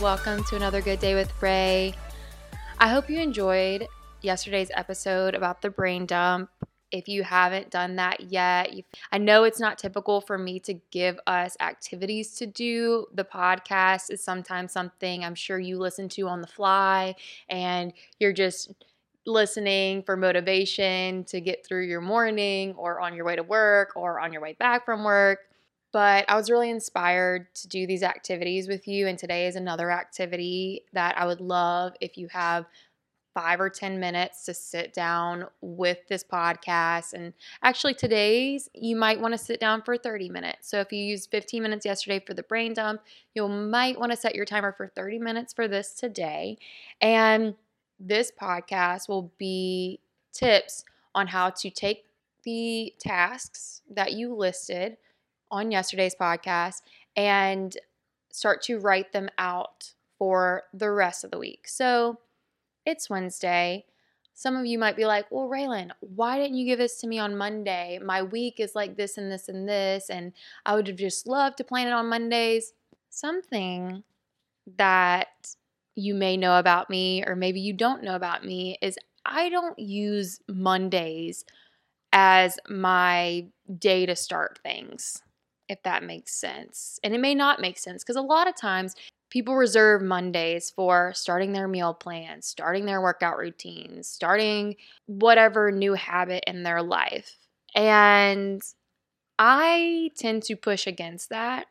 Welcome to another Good Day with Ray. I hope you enjoyed yesterday's episode about the brain dump. If you haven't done that yet, I know it's not typical for me to give us activities to do. The podcast is sometimes something I'm sure you listen to on the fly and you're just listening for motivation to get through your morning or on your way to work or on your way back from work. But I was really inspired to do these activities with you. And today is another activity that I would love if you have five or 10 minutes to sit down with this podcast. And actually, today's you might want to sit down for 30 minutes. So if you used 15 minutes yesterday for the brain dump, you might want to set your timer for 30 minutes for this today. And this podcast will be tips on how to take the tasks that you listed on yesterday's podcast and start to write them out for the rest of the week. So it's Wednesday. Some of you might be like, well, Raylan, why didn't you give this to me on Monday? My week is like this and this and this, and I would have just loved to plan it on Mondays. Something that you may know about me, or maybe you don't know about me, is I don't use Mondays as my day to start things if that makes sense. And it may not make sense because a lot of times people reserve Mondays for starting their meal plans, starting their workout routines, starting whatever new habit in their life. And I tend to push against that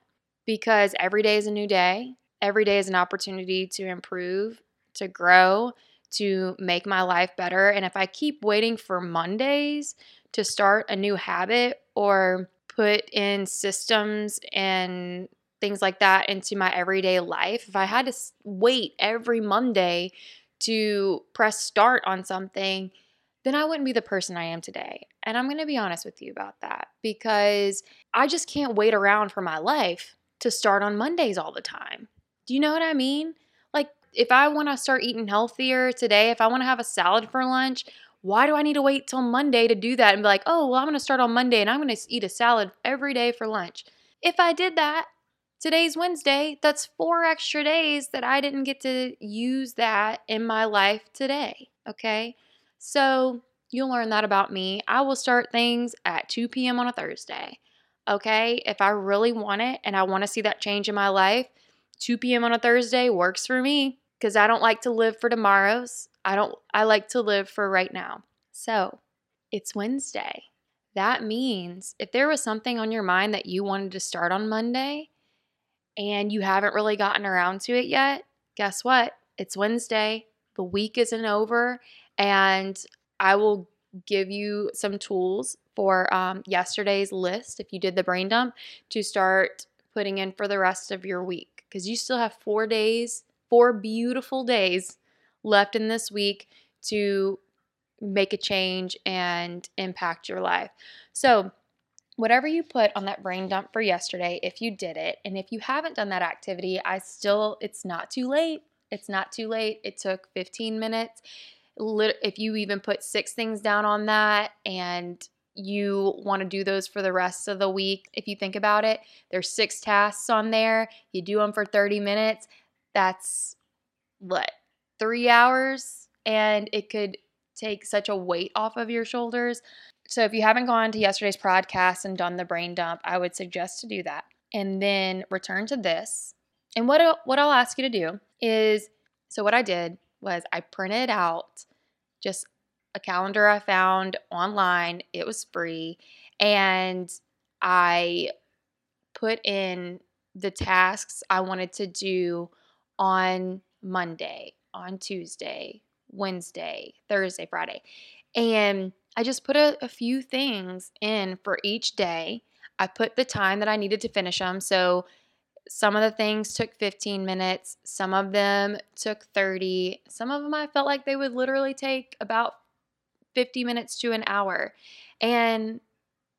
because every day is a new day. Every day is an opportunity to improve, to grow, to make my life better. And if I keep waiting for Mondays to start a new habit or put in systems and things like that into my everyday life, if I had to wait every Monday to press start on something, then I wouldn't be the person I am today. And I'm going to be honest with you about that because I just can't wait around for my life to start on Mondays all the time. Do you know what I mean? Like, if I want to start eating healthier today, if I want to have a salad for lunch, why do I need to wait till Monday to do that and be like, oh, well, I'm going to start on Monday and I'm going to eat a salad every day for lunch? If I did that, today's Wednesday, that's four extra days that I didn't get to use that in my life today. Okay. So you'll learn that about me. I will start things at 2 p.m. on a Thursday. Okay. If I really want it and I want to see that change in my life, 2 p.m. on a Thursday works for me because I don't like to live for tomorrows. I don't I like to live for right now. So, it's Wednesday. That means if there was something on your mind that you wanted to start on Monday and you haven't really gotten around to it yet, guess what? It's Wednesday. The week isn't over and I will give you some tools for um, yesterday's list if you did the brain dump to start putting in for the rest of your week because you still have four days four beautiful days left in this week to make a change and impact your life. So, whatever you put on that brain dump for yesterday, if you did it, and if you haven't done that activity, I still, it's not too late. It's not too late. It took 15 minutes. If you even put six things down on that and you want to do those for the rest of the week, if you think about it, there's six tasks on there. You do them for 30 minutes that's what, three hours? And it could take such a weight off of your shoulders. So if you haven't gone to yesterday's podcast and done the brain dump, I would suggest to do that. And then return to this. And what what I'll ask you to do is so what I did was I printed out just a calendar I found online. It was free and I put in the tasks I wanted to do on Monday, on Tuesday, Wednesday, Thursday, Friday. And I just put a, a, few things in for each day. I put the time that I needed to finish them. So some of the things took 15 minutes, some of them took 30, some of them I felt like they would literally take about 50 minutes to an hour. And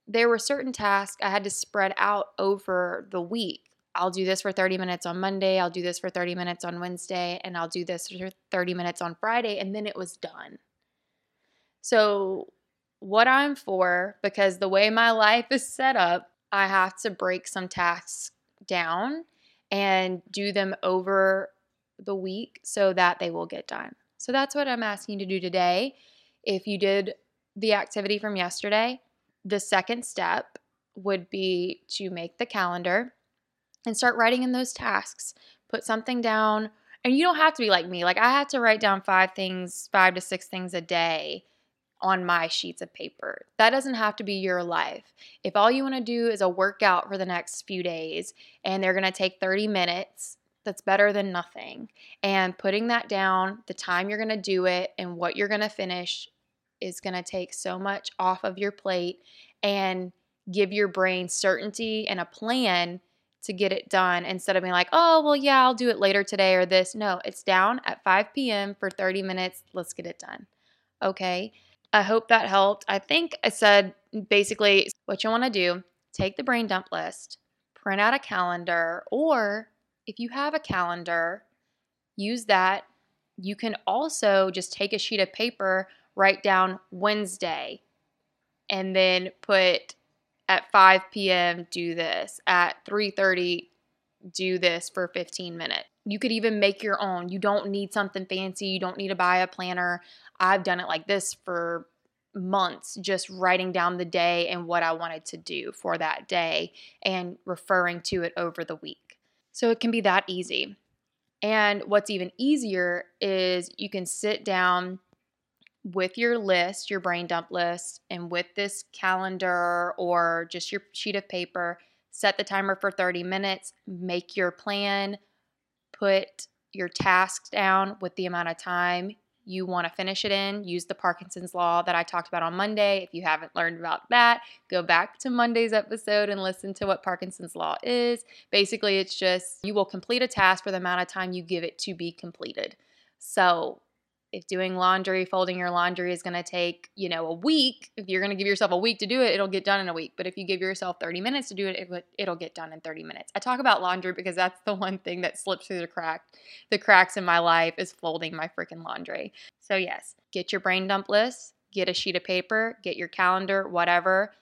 there were certain tasks I had to spread out over the week. I'll do this for 30 minutes on Monday, I'll do this for 30 minutes on Wednesday, and I'll do this for 30 minutes on Friday, and then it was done. So, what I'm for, because the way my life is set up, I have to break some tasks down and do them over the week so that they will get done. So that's what I'm asking you to do today. If you did the activity from yesterday, the second step would be to make the calendar and start writing in those tasks. Put something down. And you don't have to be like me. Like I had to write down five things, five to six things a day on my sheets of paper. That doesn't have to be your life. If all you want to do is a workout for the next few days and they're going to take 30 minutes, that's better than nothing. And putting that down, the time you're going to do it and what you're going to finish is going to take so much off of your plate and give your brain certainty and a plan to get it done instead of being like, oh, well, yeah, I'll do it later today or this. No, it's down at 5 p.m. for 30 minutes. Let's get it done. Okay. I hope that helped. I think I said basically what you want to do take the brain dump list, print out a calendar, or if you have a calendar, use that. You can also just take a sheet of paper, write down Wednesday, and then put at 5 p.m. do this, at 3:30 do this for 15 minutes. You could even make your own. You don't need something fancy. You don't need to buy a planner. I've done it like this for months, just writing down the day and what I wanted to do for that day and referring to it over the week. So it can be that easy. And what's even easier is you can sit down with your list, your brain dump list, and with this calendar or just your sheet of paper, set the timer for 30 minutes, make your plan, put your tasks down with the amount of time you want to finish it in, use the Parkinson's Law that I talked about on Monday. If you haven't learned about that, go back to Monday's episode and listen to what Parkinson's Law is. Basically, it's just you will complete a task for the amount of time you give it to be completed. So, if doing laundry, folding your laundry is going to take, you know, a week, if you're going to give yourself a week to do it, it'll get done in a week. But if you give yourself 30 minutes to do it, it it'll get done in 30 minutes. I talk about laundry because that's the one thing that slips through the crack, the cracks in my life is folding my freaking laundry. So yes, get your brain dump list, get a sheet of paper, get your calendar, whatever,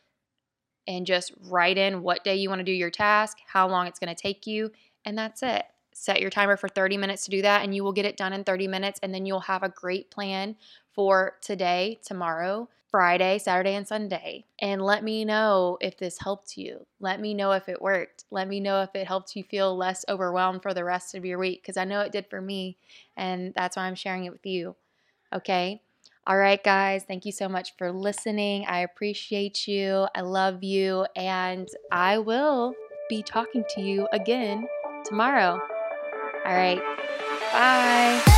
and just write in what day you want to do your task, how long it's going to take you, and that's it set your timer for 30 minutes to do that and you will get it done in 30 minutes and then you'll have a great plan for today, tomorrow, Friday, Saturday, and Sunday. And let me know if this helped you. Let me know if it worked. Let me know if it helped you feel less overwhelmed for the rest of your week because I know it did for me. And that's why I'm sharing it with you. Okay. All right, guys. Thank you so much for listening. I appreciate you. I love you. And I will be talking to you again tomorrow. All right. Bye.